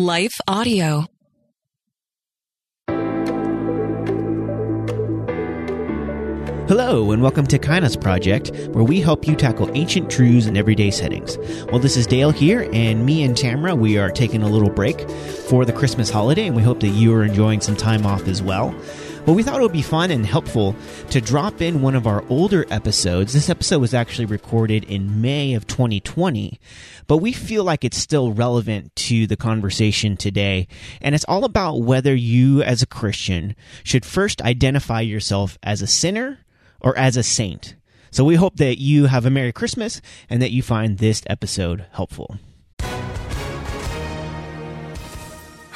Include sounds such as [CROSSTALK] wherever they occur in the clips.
Life Audio. Hello, and welcome to Kainos Project, where we help you tackle ancient truths in everyday settings. Well, this is Dale here, and me and Tamara, we are taking a little break for the Christmas holiday, and we hope that you are enjoying some time off as well. Well, we thought it would be fun and helpful to drop in one of our older episodes. This episode was actually recorded in May of 2020, but we feel like it's still relevant to the conversation today. And it's all about whether you, as a Christian, should first identify yourself as a sinner or as a saint. So we hope that you have a Merry Christmas and that you find this episode helpful.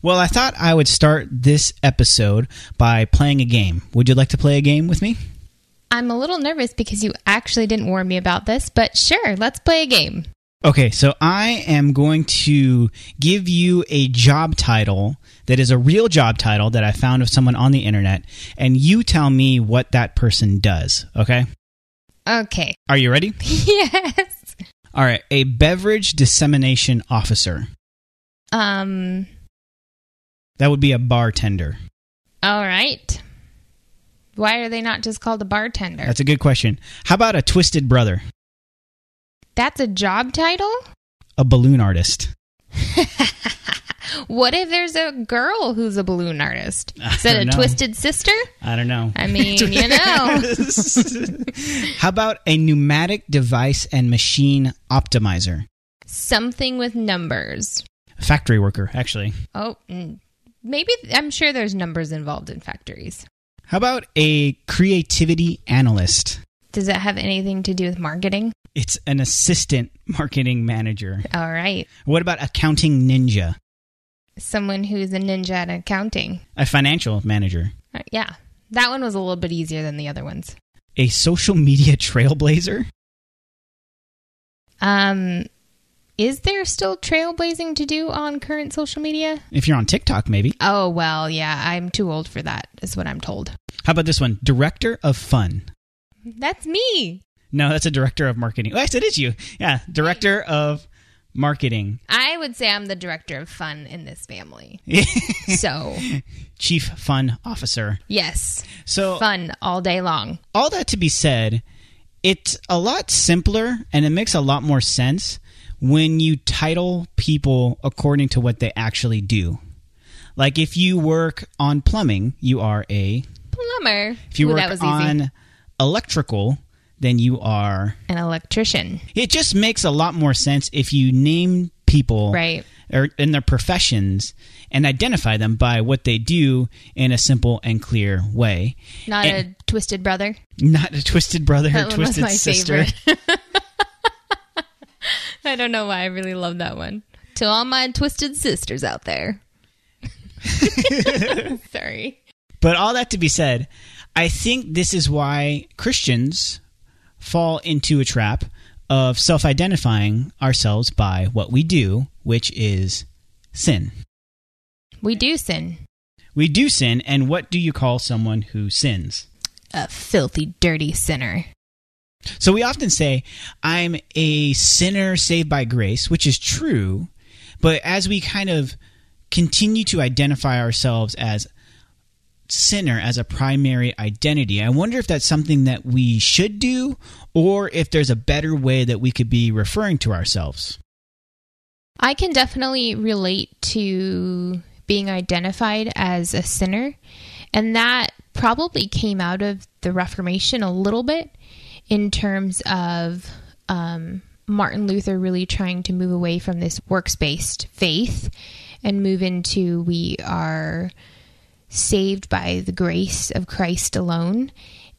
Well, I thought I would start this episode by playing a game. Would you like to play a game with me? I'm a little nervous because you actually didn't warn me about this, but sure, let's play a game. Okay, so I am going to give you a job title that is a real job title that I found of someone on the internet, and you tell me what that person does, okay? Okay. [LAUGHS] Are you ready? yes. All right, a beverage dissemination officer. Um, That would be a bartender. all right. Why are they not just called a bartender? That's a good question. How about a twisted brother? That's a job title? A balloon artist. [LAUGHS] What if there's a girl who's a balloon artist? Is that a know. twisted sister? I don't know. I mean, you [LAUGHS] know. How about a pneumatic device and machine optimizer? Something with numbers. Factory worker, actually. Oh, mm, maybe I'm sure there's numbers involved in factories. How about a creativity analyst? Does it have anything to do with marketing? It's an assistant marketing manager. All right. What about accounting ninja? Someone who's a ninja at accounting. A financial manager. Uh, yeah. That one was a little bit easier than the other ones. A social media [LAUGHS] trailblazer? Um, is there still trailblazing to do on current social media? If you're on TikTok, maybe. Oh, well, yeah, I'm too old for that, is what I'm told. How about this one? Director of fun. That's me. No, that's a director of marketing. Oh, yes, it is you. Yeah, director of marketing. I would say I'm the director of fun in this family. [LAUGHS] so, Chief fun officer. yes, So, fun all day long. all that to be said, it's a lot simpler and it makes a lot more sense when you title people according to what they actually do. Like if you work on plumbing, you are a. Plumber. If you Ooh, work was easy. on electrical, then you are. An electrician. It just makes a lot more sense if you name people Right. or in their professions and identify them by what they do in a simple and clear way. Not And- a twisted brother. Not a twisted brother or That was twisted sister. [LAUGHS] favorite. I don't know why I really love that one. To all my twisted sisters out there. [LAUGHS] [LAUGHS] Sorry. But all that to be said, I think this is why Christians fall into a trap of self identifying ourselves by what we do, which is sin. We do sin. We do sin, and what do you call someone who sins? A filthy, dirty sinner. So we often say, I'm a sinner saved by grace, which is true, but as we kind of continue to identify ourselves as sinner as a primary identity, I wonder if that's something that we should do or if there's a better way that we could be referring to ourselves. I can definitely relate to being identified as a sinner. And that probably came out of the Reformation a little bit in terms of um, Martin Luther really trying to move away from this works based faith and move into we are saved by the grace of Christ alone.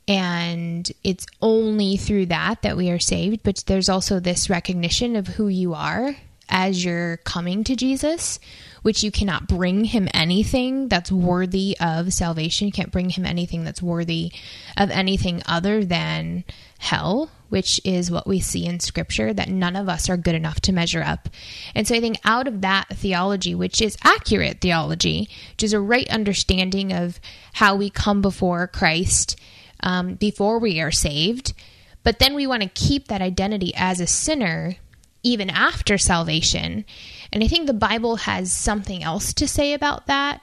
And it's only through that that we are saved. But there's also this recognition of who you are as you're coming to Jesus, which you cannot bring him anything that's worthy of salvation. You can't bring him anything that's worthy of anything other than hell, which is what we see in scripture, that none of us are good enough to measure up. And so I think out of that theology, which is accurate theology, which is a right understanding of how we come before Christ um, before we are saved, but then we want to keep that identity as a sinner even after salvation. And I think the Bible has something else to say about that.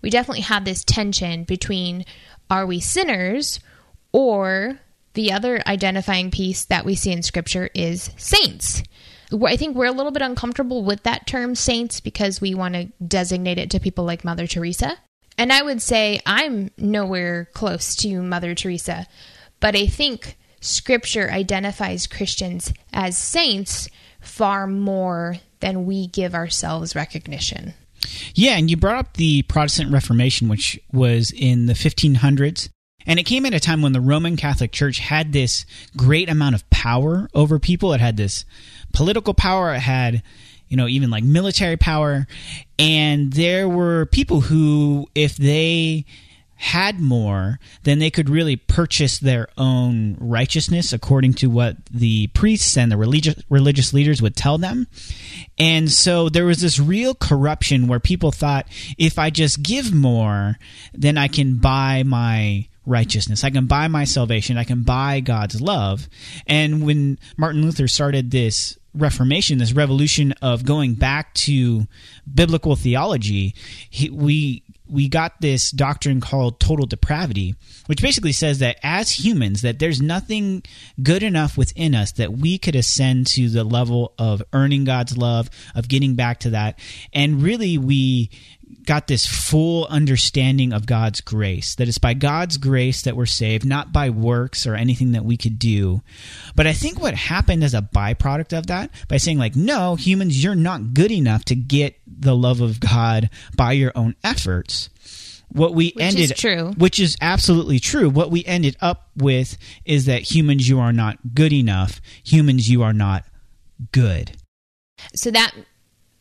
We definitely have this tension between are we sinners or the other identifying piece that we see in scripture is saints. I think we're a little bit uncomfortable with that term saints because we want to designate it to people like Mother Teresa. And I would say I'm nowhere close to Mother Teresa, but I think scripture identifies Christians as saints far more than we give ourselves recognition. Yeah, and you brought up the Protestant Reformation, which was in the 1500s. And it came at a time when the Roman Catholic Church had this great amount of power over people. It had this political power, it had, you know, even like military power. And there were people who, if they had more, then they could really purchase their own righteousness according to what the priests and the religious religious leaders would tell them. And so there was this real corruption where people thought if I just give more, then I can buy my righteousness. I can buy my salvation. I can buy God's love. And when Martin Luther started this Reformation, this revolution of going back to biblical theology, he, we we got this doctrine called total depravity which basically says that as humans that there's nothing good enough within us that we could ascend to the level of earning god's love of getting back to that and really we got this full understanding of God's grace. That it's by God's grace that we're saved, not by works or anything that we could do. But I think what happened as a byproduct of that, by saying, like, no, humans, you're not good enough to get the love of God by your own efforts. What we which ended, is true. which is absolutely true. What we ended up with is that humans, you are not good enough. Humans, you are not good. So that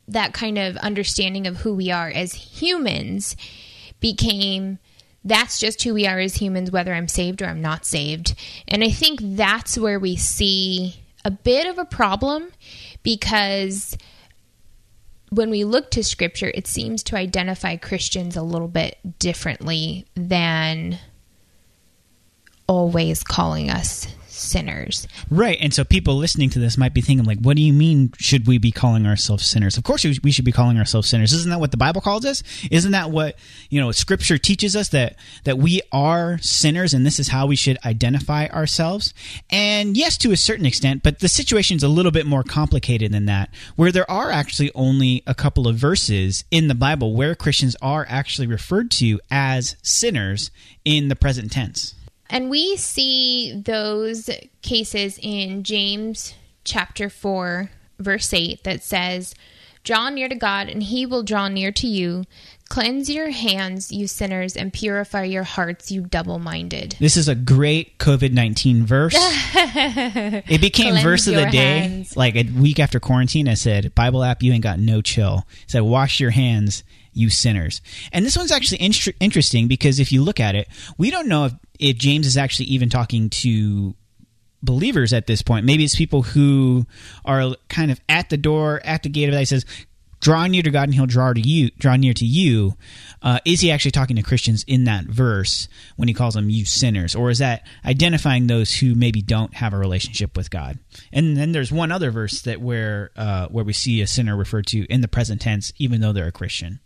that kind of understanding of who we are as humans became that's just who we are as humans, whether I'm saved or I'm not saved. And I think that's where we see a bit of a problem because when we look to scripture, it seems to identify Christians a little bit differently than always calling us sinners. Right. And so people listening to this might be thinking, like, what do you mean should we be calling ourselves sinners? Of course we should be calling ourselves sinners. Isn't that what the Bible calls us? Isn't that what, you know, scripture teaches us that, that we are sinners and this is how we should identify ourselves? And yes, to a certain extent, but the situation's a little bit more complicated than that, where there are actually only a couple of verses in the Bible where Christians are actually referred to as sinners in the present tense. And we see those cases in James chapter 4, verse 8, that says, Draw near to God, and he will draw near to you. Cleanse your hands, you sinners, and purify your hearts, you double minded. This is a great COVID 19 verse. [LAUGHS] it became Cleanse verse of the day. hands. Like a week after quarantine, I said, Bible app, you ain't got no chill. It said, Wash your hands, you sinners. And this one's actually inter- interesting because if you look at it, we don't know if, if James is actually even talking to believers at this point. Maybe it's people who are kind of at the door, at the gate of that. He says, "Draw near to God, and He'll draw to you. Draw near to you." Uh, is he actually talking to Christians in that verse when he calls them "you sinners," or is that identifying those who maybe don't have a relationship with God? And then there's one other verse that where uh, where we see a sinner referred to in the present tense, even though they're a Christian.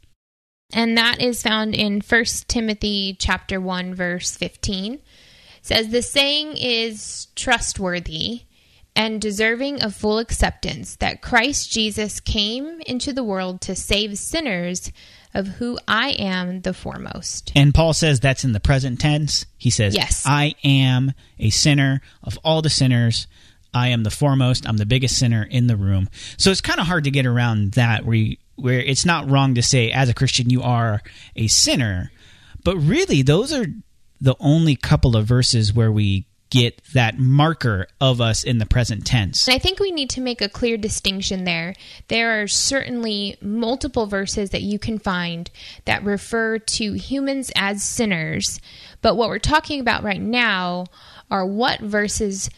And that is found in 1 Timothy chapter 1 verse 15. It says the saying is trustworthy and deserving of full acceptance that Christ Jesus came into the world to save sinners, of who I am the foremost. And Paul says that's in the present tense. He says, Yes. I am a sinner of all the sinners. I am the foremost. I'm the biggest sinner in the room. So it's kind of hard to get around that where, you, where it's not wrong to say, as a Christian, you are a sinner. But really, those are the only couple of verses where we get that marker of us in the present tense. And I think we need to make a clear distinction there. There are certainly multiple verses that you can find that refer to humans as sinners, but what we're talking about right now are what verses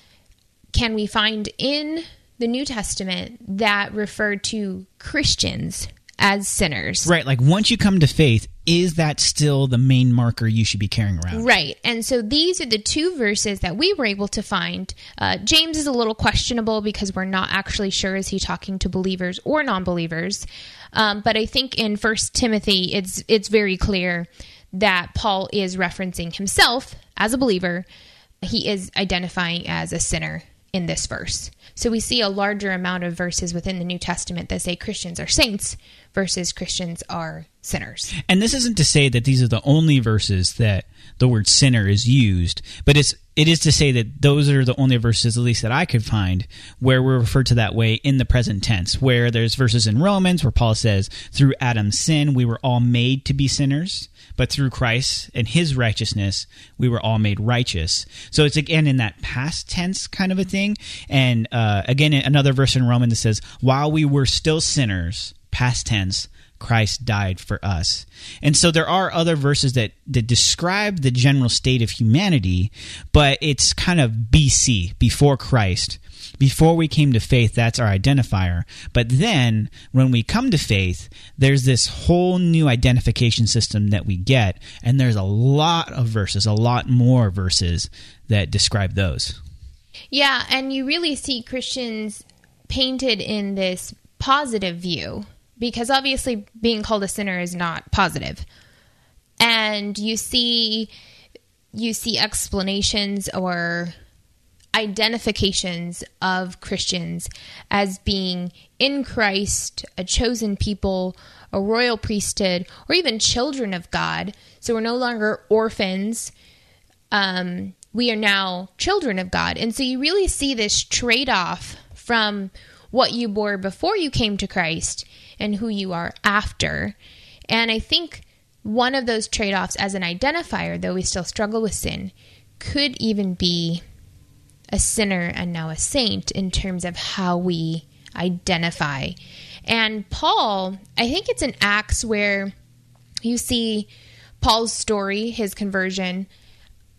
can we find in the New Testament that refer to Christians as sinners. Right, like once you come to faith, is that still the main marker you should be carrying around? Right. And so these are the two verses that we were able to find. Uh, James is a little questionable because we're not actually sure is he talking to believers or non believers. Um, but I think in First Timothy, it's it's very clear that Paul is referencing himself as a believer. He is identifying as a sinner in this verse. So we see a larger amount of verses within the New Testament that say Christians are saints versus Christians are sinners. And this isn't to say that these are the only verses that the word sinner is used, but it's it is to say that those are the only verses, at least that I could find, where we're referred to that way in the present tense. Where there's verses in Romans where Paul says, "Through Adam's sin, we were all made to be sinners." but through Christ and his righteousness, we were all made righteous. So it's again in that past tense kind of a thing. And uh, again, another verse in Romans that says, while we were still sinners, past tense, Christ died for us. And so there are other verses that, that describe the general state of humanity, but it's kind of BC, before Christ. Before we came to faith, that's our identifier. But then, when we come to faith, there's this whole new identification system that we get, and there's a lot of verses, a lot more verses that describe those. Yeah, and you really see Christians painted in this positive view because obviously being called a sinner is not positive. And you see you see explanations or identifications of Christians as being in Christ, a chosen people, a royal priesthood, or even children of God. So we're no longer orphans. Um, we are now children of God. And so you really see this trade off from what you bore before you came to Christ and who you are after. And I think one of those trade offs as an identifier, though we still struggle with sin, could even be a sinner and now a saint in terms of how we identify. And Paul, I think it's in Acts where you see Paul's story, his conversion,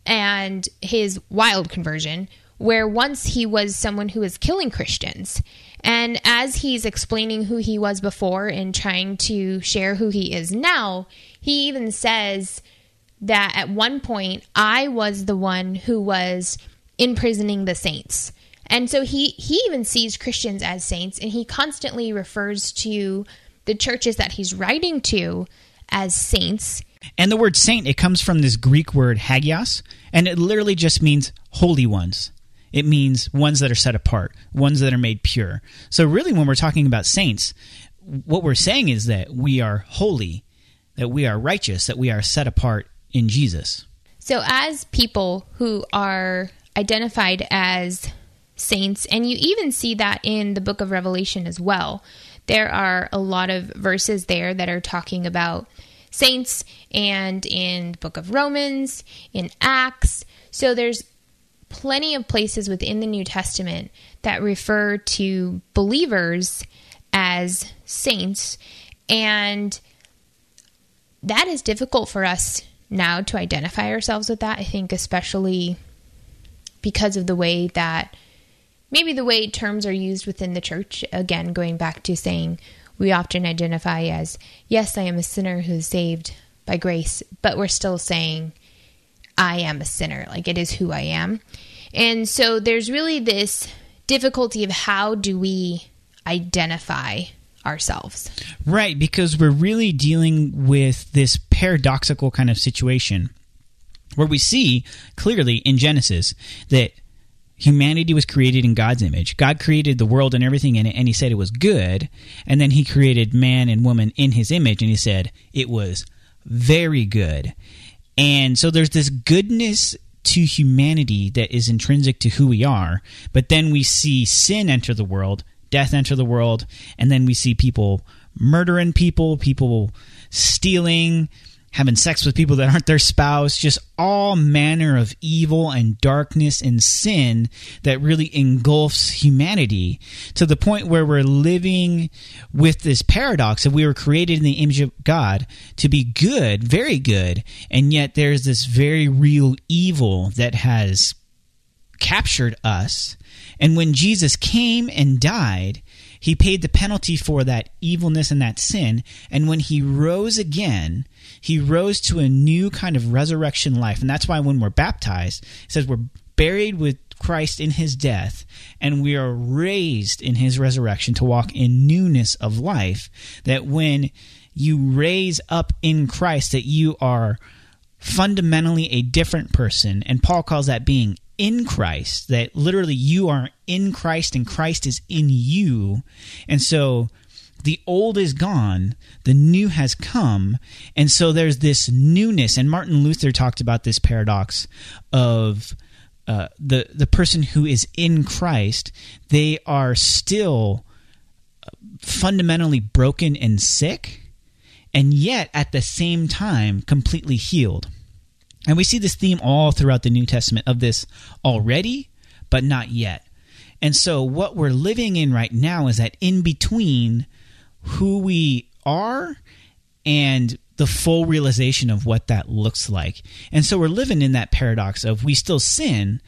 and his wild conversion, where once he was someone who was killing Christians. And as he's explaining who he was before and trying to share who he is now, he even says that at one point, I was the one who was imprisoning the saints. And so he, he even sees Christians as saints, and he constantly refers to the churches that he's writing to as saints. And the word saint, it comes from this Greek word hagios, and it literally just means holy ones. It means ones that are set apart, ones that are made pure. So, really, when we're talking about saints, what we're saying is that we are holy, that we are righteous, that we are set apart in Jesus. So, as people who are identified as saints, and you even see that in the book of Revelation as well, there are a lot of verses there that are talking about saints, and in the book of Romans, in Acts. So, there's plenty of places within the New Testament that refer to believers as saints. And that is difficult for us now to identify ourselves with that. I think, especially because of the way that maybe the way terms are used within the church. Again, going back to saying we often identify as, yes, I am a sinner who's saved by grace, but we're still saying, I am a sinner. Like it is who I am. And so there's really this difficulty of how do we identify ourselves. Right, because we're really dealing with this paradoxical kind of situation where we see clearly in Genesis that humanity was created in God's image. God created the world and everything in it, and He said it was good. And then He created man and woman in His image, and He said it was very good. And so there's this goodness to humanity that is intrinsic to who we are. But then we see sin enter the world, death enter the world, and then we see people murdering people, people stealing, having sex with people that aren't their spouse, just all manner of evil and darkness and sin that really engulfs humanity to the point where we're living with this paradox that we were created in the image of God to be good, very good, and yet there's this very real evil that has captured us. And when Jesus came and died, he paid the penalty for that evilness and that sin. And when he rose again, he rose to a new kind of resurrection life. And that's why when we're baptized, it says we're buried with Christ in his death, and we are raised in his resurrection to walk in newness of life. That when you raise up in Christ, that you are fundamentally a different person. And Paul calls that being in Christ, that literally you are in Christ and Christ is in you. And so the old is gone, the new has come. And so there's this newness. And Martin Luther talked about this paradox of uh, the, the person who is in Christ, they are still fundamentally broken and sick, and yet at the same time completely healed. And we see this theme all throughout the New Testament of this already, but not yet. And so, what we're living in right now is that in between who we are and the full realization of what that looks like. And so, we're living in that paradox of we still sin,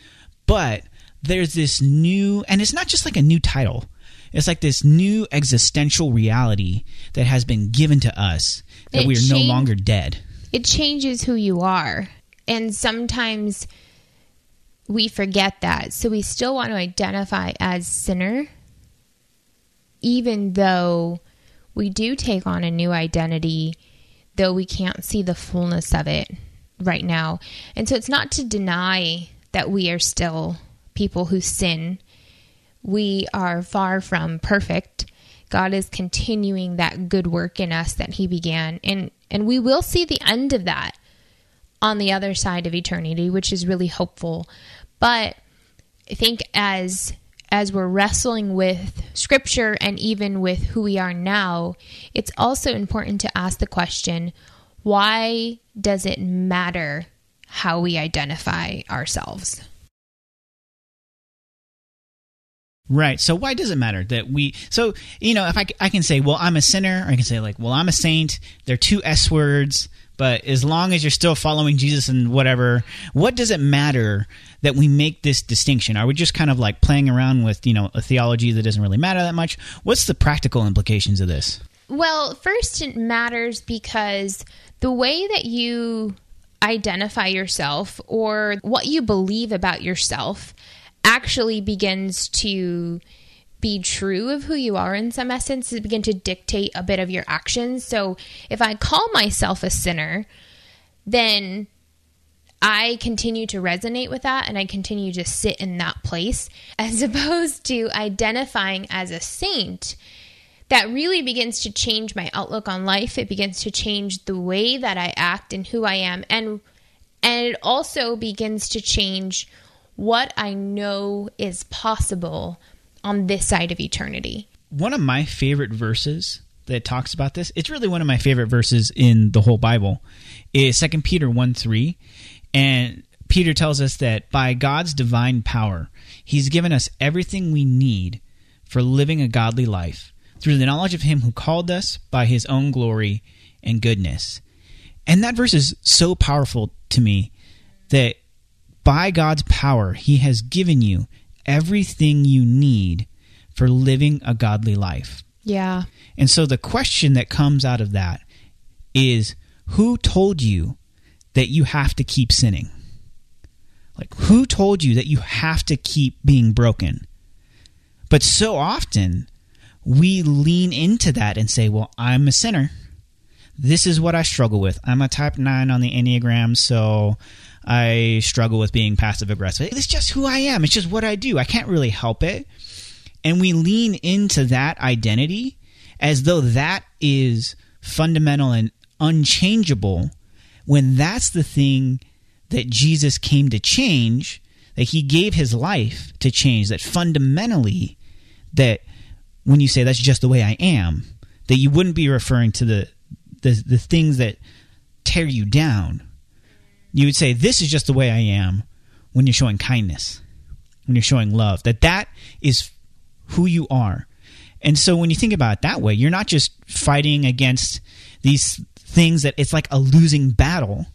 but there's this new, and it's not just like a new title. It's like this new existential reality that has been given to us that It we are no longer dead. it changes who you are. And sometimes we forget that. So we still want to identify as sinner, even though we do take on a new identity, though we can't see the fullness of it right now. And so it's not to deny that we are still people who sin. We are far from perfect. God is continuing that good work in us that he began and and we will see the end of that on the other side of eternity, which is really hopeful. But I think as as we're wrestling with scripture and even with who we are now, it's also important to ask the question, why does it matter how we identify ourselves? Right. So why does it matter that we? So you know, if I, I can say, well, I'm a sinner, or I can say like, well, I'm a saint. They're two s words, but as long as you're still following Jesus and whatever, what does it matter that we make this distinction? Are we just kind of like playing around with you know a theology that doesn't really matter that much? What's the practical implications of this? Well, first, it matters because the way that you identify yourself or what you believe about yourself actually begins to be true of who you are in some essence, it begin to dictate a bit of your actions. So if I call myself a sinner, then I continue to resonate with that and I continue to sit in that place [LAUGHS] as opposed to identifying as a saint that really begins to change my outlook on life. It begins to change the way that I act and who I am and and it also begins to change what I know is possible on this side of eternity. One of my favorite verses that talks about this, it's really one of my favorite verses in the whole Bible, is 2 Peter 1 3. And Peter tells us that by God's divine power, He's given us everything we need for living a godly life through the knowledge of Him who called us by His own glory and goodness. And that verse is so powerful to me that by God's power, He has given you everything you need for living a godly life. Yeah. And so the question that comes out of that is who told you that you have to keep sinning? Like, who told you that you have to keep being broken? But so often, we lean into that and say, well, I'm a sinner. This is what I struggle with. I'm a type 9 on the Enneagram, so I struggle with being passive aggressive. It's just who I am. It's just what I do. I can't really help it. And we lean into that identity as though that is fundamental and unchangeable when that's the thing that Jesus came to change, that he gave his life to change, that fundamentally, that when you say that's just the way I am, that you wouldn't be referring to the, the, the things that tear you down. You would say, this is just the way I am when you're showing kindness, when you're showing love, that that is who you are. And so when you think about it that way, you're not just fighting against these things that it's like a losing battle.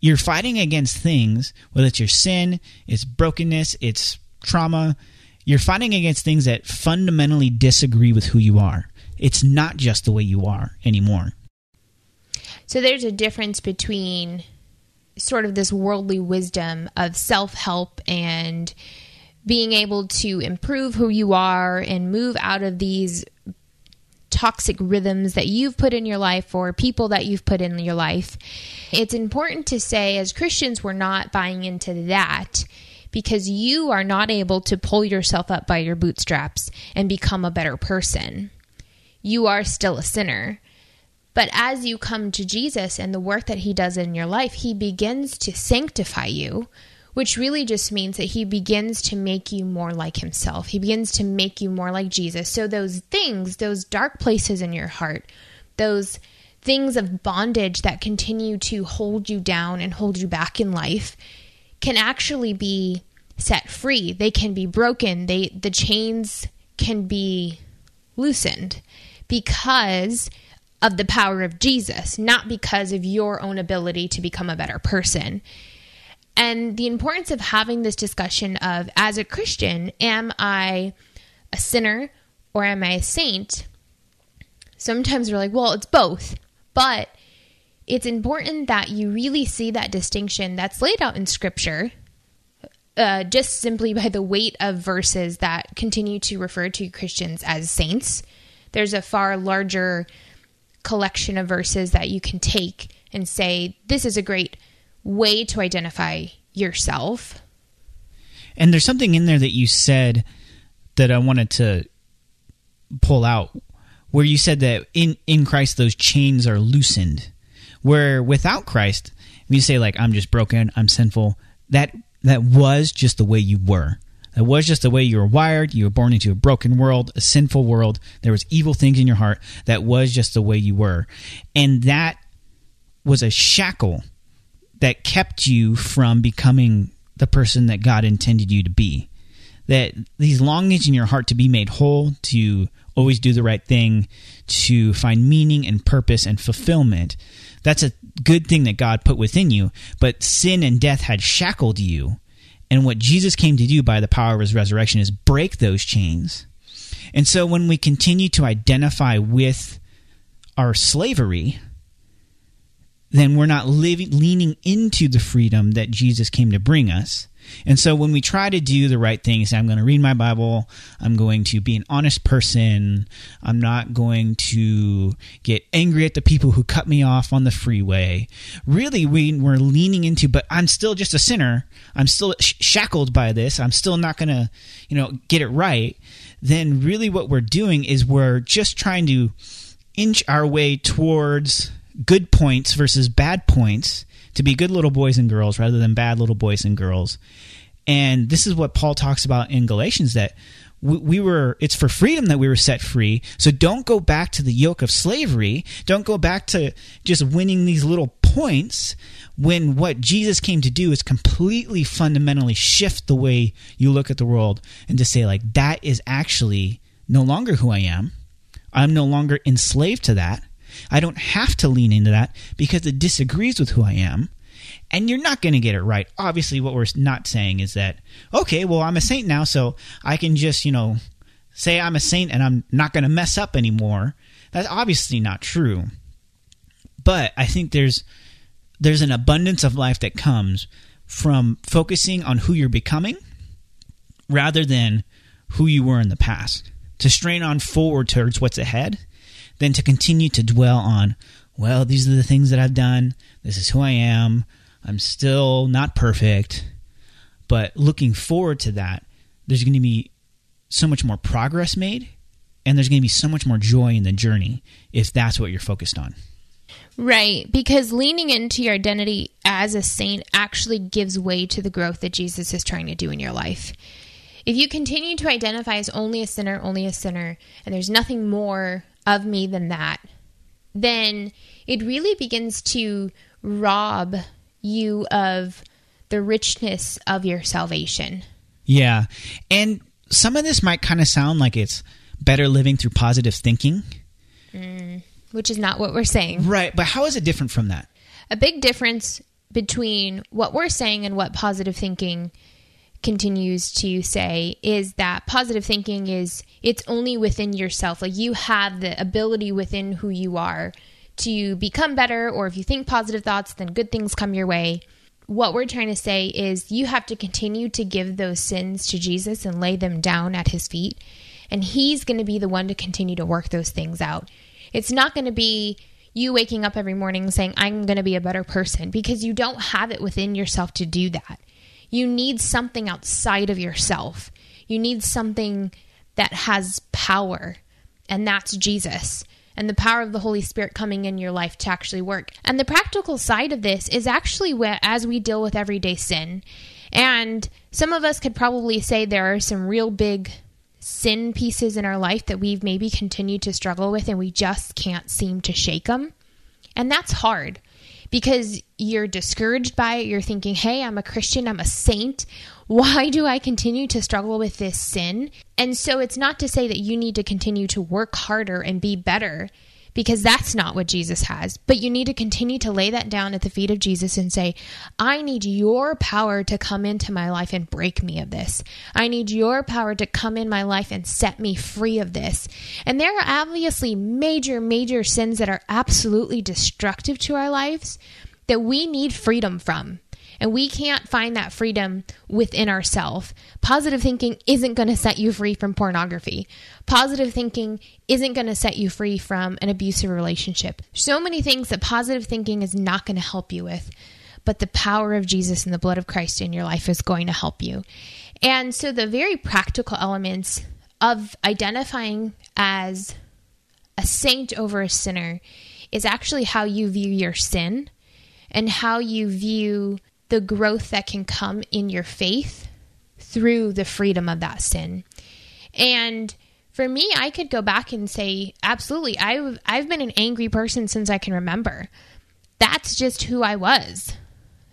You're fighting against things, whether it's your sin, it's brokenness, it's trauma. You're fighting against things that fundamentally disagree with who you are. It's not just the way you are anymore. So there's a difference between sort of this worldly wisdom of self help and being able to improve who you are and move out of these toxic rhythms that you've put in your life or people that you've put in your life. It's important to say, as Christians, we're not buying into that because you are not able to pull yourself up by your bootstraps and become a better person. You are still a sinner. But as you come to Jesus and the work that he does in your life, he begins to sanctify you which really just means that he begins to make you more like himself. He begins to make you more like Jesus. So, those things, those dark places in your heart, those things of bondage that continue to hold you down and hold you back in life, can actually be set free. They can be broken. They the chains can be loosened because of the power of Jesus, not because of your own ability to become a better person and the importance of having this discussion of as a Christian, am I a sinner or am I a saint? Sometimes we're like, well, it's both. But it's important that you really see that distinction that's laid out in Scripture, uh, just simply by the weight of verses that continue to refer to Christians as saints. There's a far larger collection of verses that you can take and say, this is a great way to identify yourself. And there's something in there that you said that I wanted to pull out where you said that in in Christ those chains are loosened. Where without Christ, when you say like I'm just broken, I'm sinful, that that was just the way you were. That was just the way you were wired. You were born into a broken world, a sinful world. There was evil things in your heart. That was just the way you were. And that was a shackle that kept you from becoming the person that God intended you to be. That these longings in your heart to be made whole, to always do the right thing, to find meaning and purpose and fulfillment, that's a good thing that God put within you. But sin and death had shackled you. And what Jesus came to do by the power of his resurrection is break those chains. And so when we continue to identify with our slavery, then we're not living, leaning into the freedom that Jesus came to bring us. And so when we try to do the right things, I'm going to read my Bible, I'm going to be an honest person, I'm not going to get angry at the people who cut me off on the freeway. Really, we, we're leaning into, but I'm still just a sinner. I'm still sh- shackled by this. I'm still not going to, you know, get it right. Then really what we're doing is we're just trying to inch our way towards good points versus bad points to be good little boys and girls rather than bad little boys and girls. And this is what Paul talks about in Galatians that we, we were it's for freedom that we were set free. So don't go back to the yoke of slavery. Don't go back to just winning these little points when what Jesus came to do is completely fundamentally shift the way you look at the world and to say like that is actually no longer who I am. I'm no longer enslaved to that. I don't have to lean into that because it disagrees with who I am. And you're not going to get it right. Obviously, what we're not saying is that, okay, well, I'm a saint now, so I can just, you know, say I'm a saint and I'm not going to mess up anymore. That's obviously not true. But I think there's there's an abundance of life that comes from focusing on who you're becoming rather than who you were in the past. To strain on forward towards what's ahead than to continue to dwell on, well, these are the things that I've done. This is who I am. I'm still not perfect. But looking forward to that, there's going to be so much more progress made and there's going to be so much more joy in the journey if that's what you're focused on. Right, because leaning into your identity as a saint actually gives way to the growth that Jesus is trying to do in your life. If you continue to identify as only a sinner, only a sinner, and there's nothing more of me than that, then it really begins to rob you of the richness of your salvation. Yeah. And some of this might kind of sound like it's better living through positive thinking. Mm, which is not what we're saying. Right. But how is it different from that? A big difference between what we're saying and what positive thinking continues to say is that positive thinking is it's only within yourself. Like you have the ability within who you are to become better, or if you think positive thoughts, then good things come your way. What we're trying to say is you have to continue to give those sins to Jesus and lay them down at his feet. And he's going to be the one to continue to work those things out. It's not going to be you waking up every morning saying, I'm going to be a better person because you don't have it within yourself to do that. You need something outside of yourself. You need something that has power, and that's Jesus and the power of the Holy Spirit coming in your life to actually work. And the practical side of this is actually where, as we deal with everyday sin, and some of us could probably say there are some real big sin pieces in our life that we've maybe continued to struggle with and we just can't seem to shake them. And that's hard because you're discouraged by it. You're thinking, hey, I'm a Christian, I'm a saint. Why do I continue to struggle with this sin? And so it's not to say that you need to continue to work harder and be better because that's not what Jesus has. But you need to continue to lay that down at the feet of Jesus and say, I need your power to come into my life and break me of this. I need your power to come in my life and set me free of this. And there are obviously major, major sins that are absolutely destructive to our lives that we need freedom from. And we can't find that freedom within ourselves. Positive thinking isn't going to set you free from pornography. Positive thinking isn't going to set you free from an abusive relationship. So many things that positive thinking is not going to help you with, but the power of Jesus and the blood of Christ in your life is going to help you. And so the very practical elements of identifying as a saint over a sinner is actually how you view your sin and how you view the growth that can come in your faith through the freedom of that sin. And for me, I could go back and say, absolutely, I've, I've been an angry person since I can remember. That's just who I was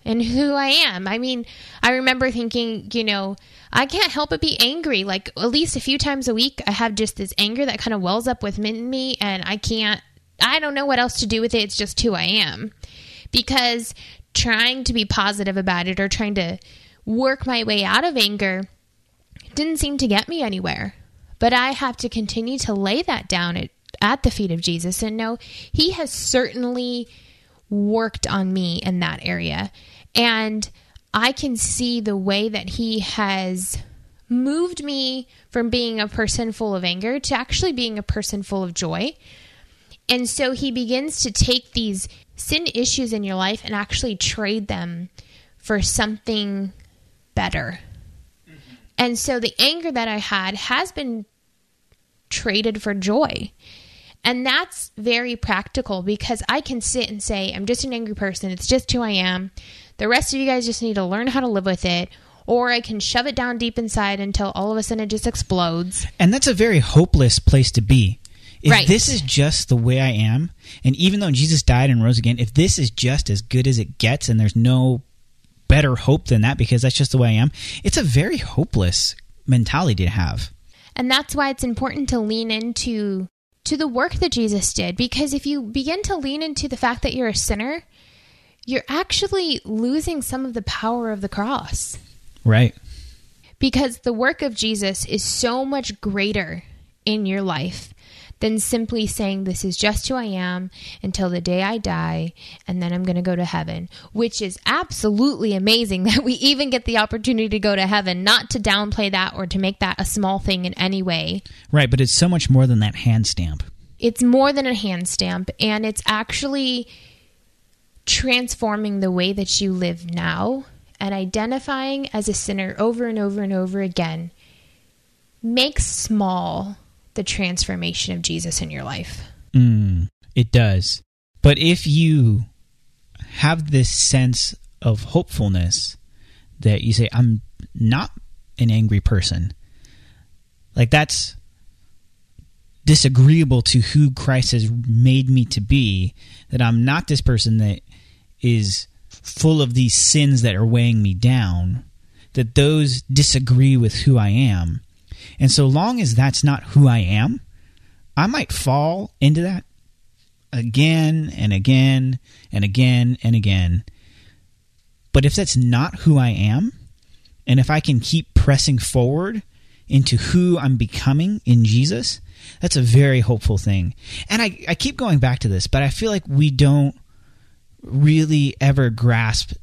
and who I am. I mean, I remember thinking, you know, I can't help but be angry. Like, at least a few times a week, I have just this anger that kind of wells up within me, and I can't, I don't know what else to do with it. It's just who I am. Because trying to be positive about it or trying to work my way out of anger didn't seem to get me anywhere. But I have to continue to lay that down at, at the feet of Jesus and know He has certainly worked on me in that area. And I can see the way that He has moved me from being a person full of anger to actually being a person full of joy. And so He begins to take these sin issues in your life and actually trade them for something better. Mm-hmm. And so the anger that I had has been traded for joy. And that's very practical because I can sit and say, I'm just an angry person. It's just who I am. The rest of you guys just need to learn how to live with it. Or I can shove it down deep inside until all of a sudden it just explodes. And that's a very hopeless place to be. If Right. this is just the way I am, and even though Jesus died and rose again, if this is just as good as it gets and there's no better hope than that because that's just the way I am, it's a very hopeless mentality to have. And that's why it's important to lean into to the work that Jesus did because if you begin to lean into the fact that you're a sinner, you're actually losing some of the power of the cross. Right. Because the work of Jesus is so much greater in your life than simply saying, This is just who I am until the day I die, and then I'm going to go to heaven, which is absolutely amazing [LAUGHS] that we even get the opportunity to go to heaven, not to downplay that or to make that a small thing in any way. Right, but it's so much more than that hand stamp. It's more than a hand stamp, and it's actually transforming the way that you live now and identifying as a sinner over and over and over again makes small the transformation of Jesus in your life. Mm, it does. But if you have this sense of hopefulness that you say, I'm not an angry person, like that's disagreeable to who Christ has made me to be, that I'm not this person that is full of these sins that are weighing me down, that those disagree with who I am. And so long as that's not who I am, I might fall into that again and again and again and again. But if that's not who I am, and if I can keep pressing forward into who I'm becoming in Jesus, that's a very hopeful thing. And I, I keep going back to this, but I feel like we don't really ever grasp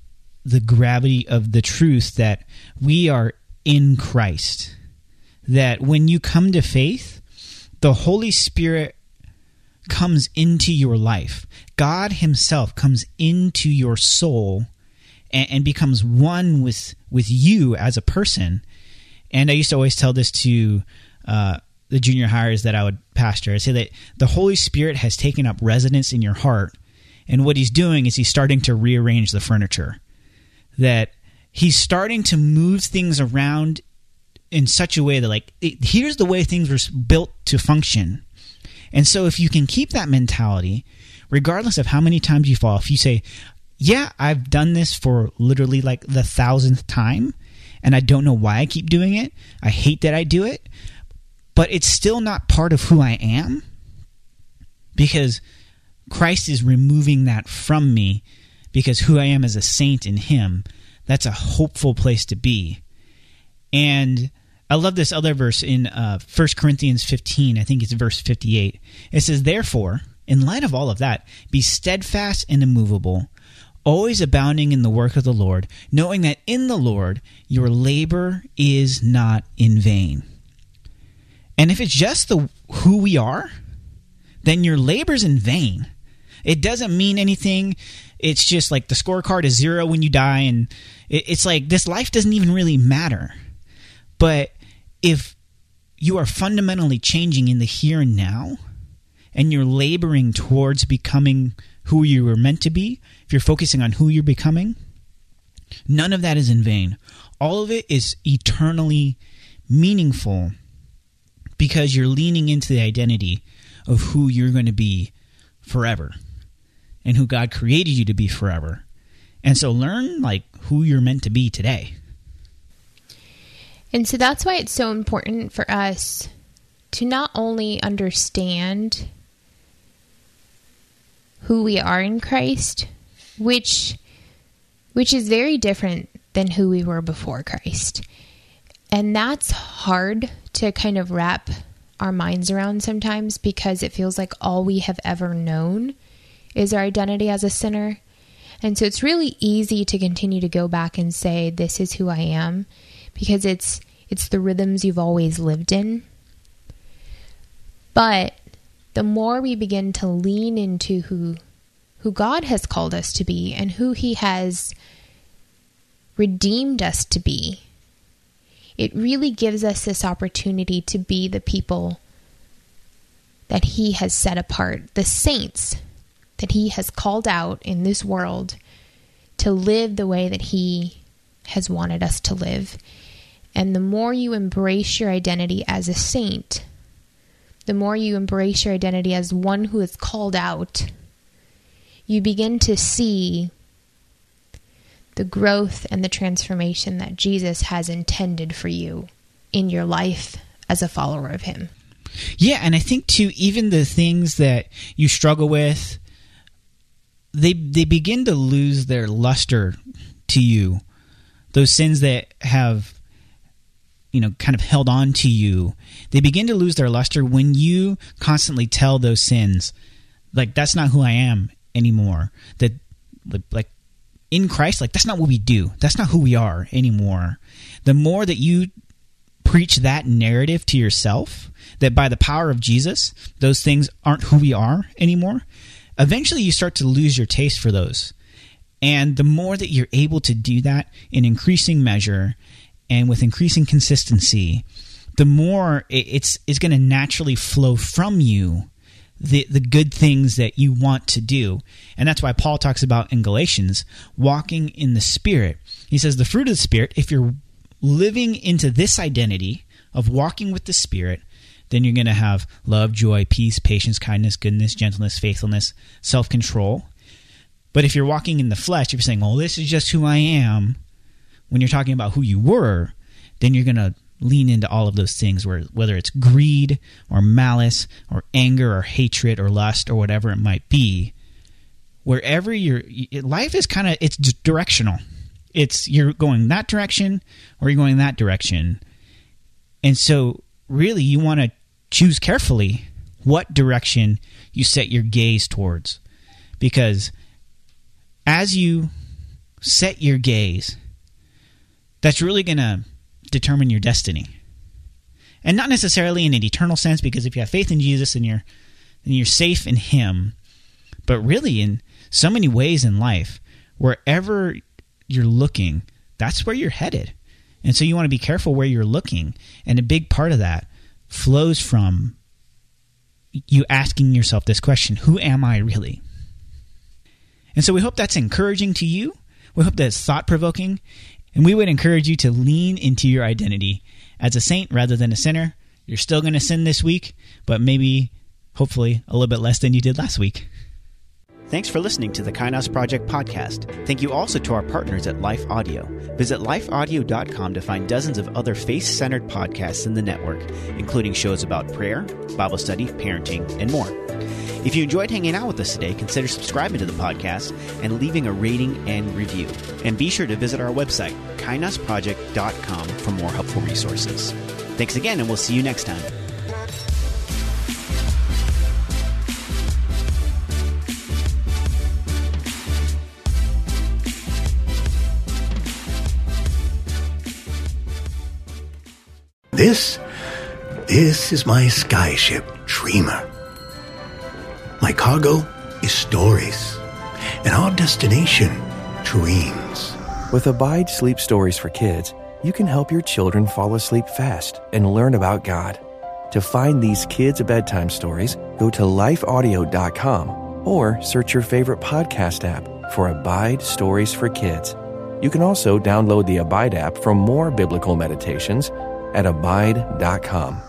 the gravity of the truth that we are in Christ. That when you come to faith, the Holy Spirit comes into your life. God Himself comes into your soul and, and, becomes one with with you as a person. And I used to always tell this to uh, the junior highers that I would pastor. I say that the Holy Spirit has taken up residence in your heart, and what He's doing is He's starting to rearrange the furniture. That He's starting to move things around in such a way that, like, it, here's the way things were built to function and so if you can keep that mentality, regardless of how many times you fall, if you say, yeah, I've done this for literally like the thousandth time, and I don't know why I keep doing it. I hate that I do it, but it's still not part of who I am because Christ is removing that from me because who I am as a saint in Him, that's a hopeful place to be. And I love this other verse in uh, 1 Corinthians 15. I think it's verse 58. It says, Therefore, in light of all of that, be steadfast and immovable, always abounding in the work of the Lord, knowing that in the Lord your labor is not in vain. And if it's just the who we are, then your labor's in vain. It doesn't mean anything. It's just like the scorecard is zero when you die, and it's like this life doesn't even really matter. But if you are fundamentally changing in the here and now and you're laboring towards becoming who you were meant to be, if you're focusing on who you're becoming, none of that is in vain. All of it is eternally meaningful because you're leaning into the identity of who you're going to be forever and who God created you to be forever. And so learn like who you're meant to be today. And so that's why it's so important for us to not only understand who we are in Christ, which which is very different than who we were before Christ. And that's hard to kind of wrap our minds around sometimes because it feels like all we have ever known is our identity as a sinner. And so it's really easy to continue to go back and say, This is who I am because it's it's the rhythms you've always lived in. But the more we begin to lean into who who God has called us to be and who he has redeemed us to be, it really gives us this opportunity to be the people that he has set apart, the saints that he has called out in this world to live the way that he has wanted us to live. And the more you embrace your identity as a saint, the more you embrace your identity as one who is called out, you begin to see the growth and the transformation that Jesus has intended for you in your life as a follower of Him. Yeah, and I think too, even the things that you struggle with, they they begin to lose their luster to you. Those sins that have you know kind of held on to you they begin to lose their luster when you constantly tell those sins like that's not who i am anymore. That like in christ like that's not what we do. That's not who we are anymore. The more that you preach that narrative to yourself that by the power of jesus those things aren't who we are anymore eventually you start to lose your taste for those. And the more that you're able to do that in increasing measure and with increasing consistency, the more it's it's going to naturally flow from you the the good things that you want to do. And that's why Paul talks about in Galatians walking in the spirit. He says the fruit of the spirit if you're living into this identity of walking with the spirit, then you're going to have love, joy, peace, patience, kindness, goodness, gentleness, faithfulness, self-control. But if you're walking in the flesh, if you're saying, "Oh, this is just who I am," when you're talking about who you were, then you're going to lean into all of those things where whether it's greed or malice or anger or hatred or lust or whatever it might be wherever you're life is kind of it's directional. It's you're going that direction or you're going that direction. And so really you want to choose carefully what direction you set your gaze towards. Because as you set your gaze that's really going to determine your destiny. And not necessarily in an eternal sense, because if you have faith in Jesus and you're then you're safe in Him, but really in so many ways in life, wherever you're looking, that's where you're headed. And so you want to be careful where you're looking. And a big part of that flows from you asking yourself this question Who am I really? And so we hope that's encouraging to you. We hope that's thought provoking. And we would encourage you to lean into your identity as a saint rather than a sinner. You're still going to sin this week, but maybe, hopefully, a little bit less than you did last week. Thanks for listening to the Kainos Project podcast. Thank you also to our partners at Life Audio. Visit lifeaudio.com to find dozens of other faith centered podcasts in the network, including shows about prayer, Bible study, parenting, and more. If you enjoyed hanging out with us today, consider subscribing to the podcast and leaving a rating and review. And be sure to visit our website, kainosproject.com, for more helpful resources. Thanks again, and we'll see you next time. This, this is my skyship, Dreamer. My cargo is stories, and our destination, dreams. With Abide Sleep Stories for Kids, you can help your children fall asleep fast and learn about God. To find these kids' bedtime stories, go to lifeaudio.com or search your favorite podcast app for Abide Stories for Kids. You can also download the Abide app for more biblical meditations at abide.com.